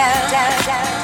down, down, down.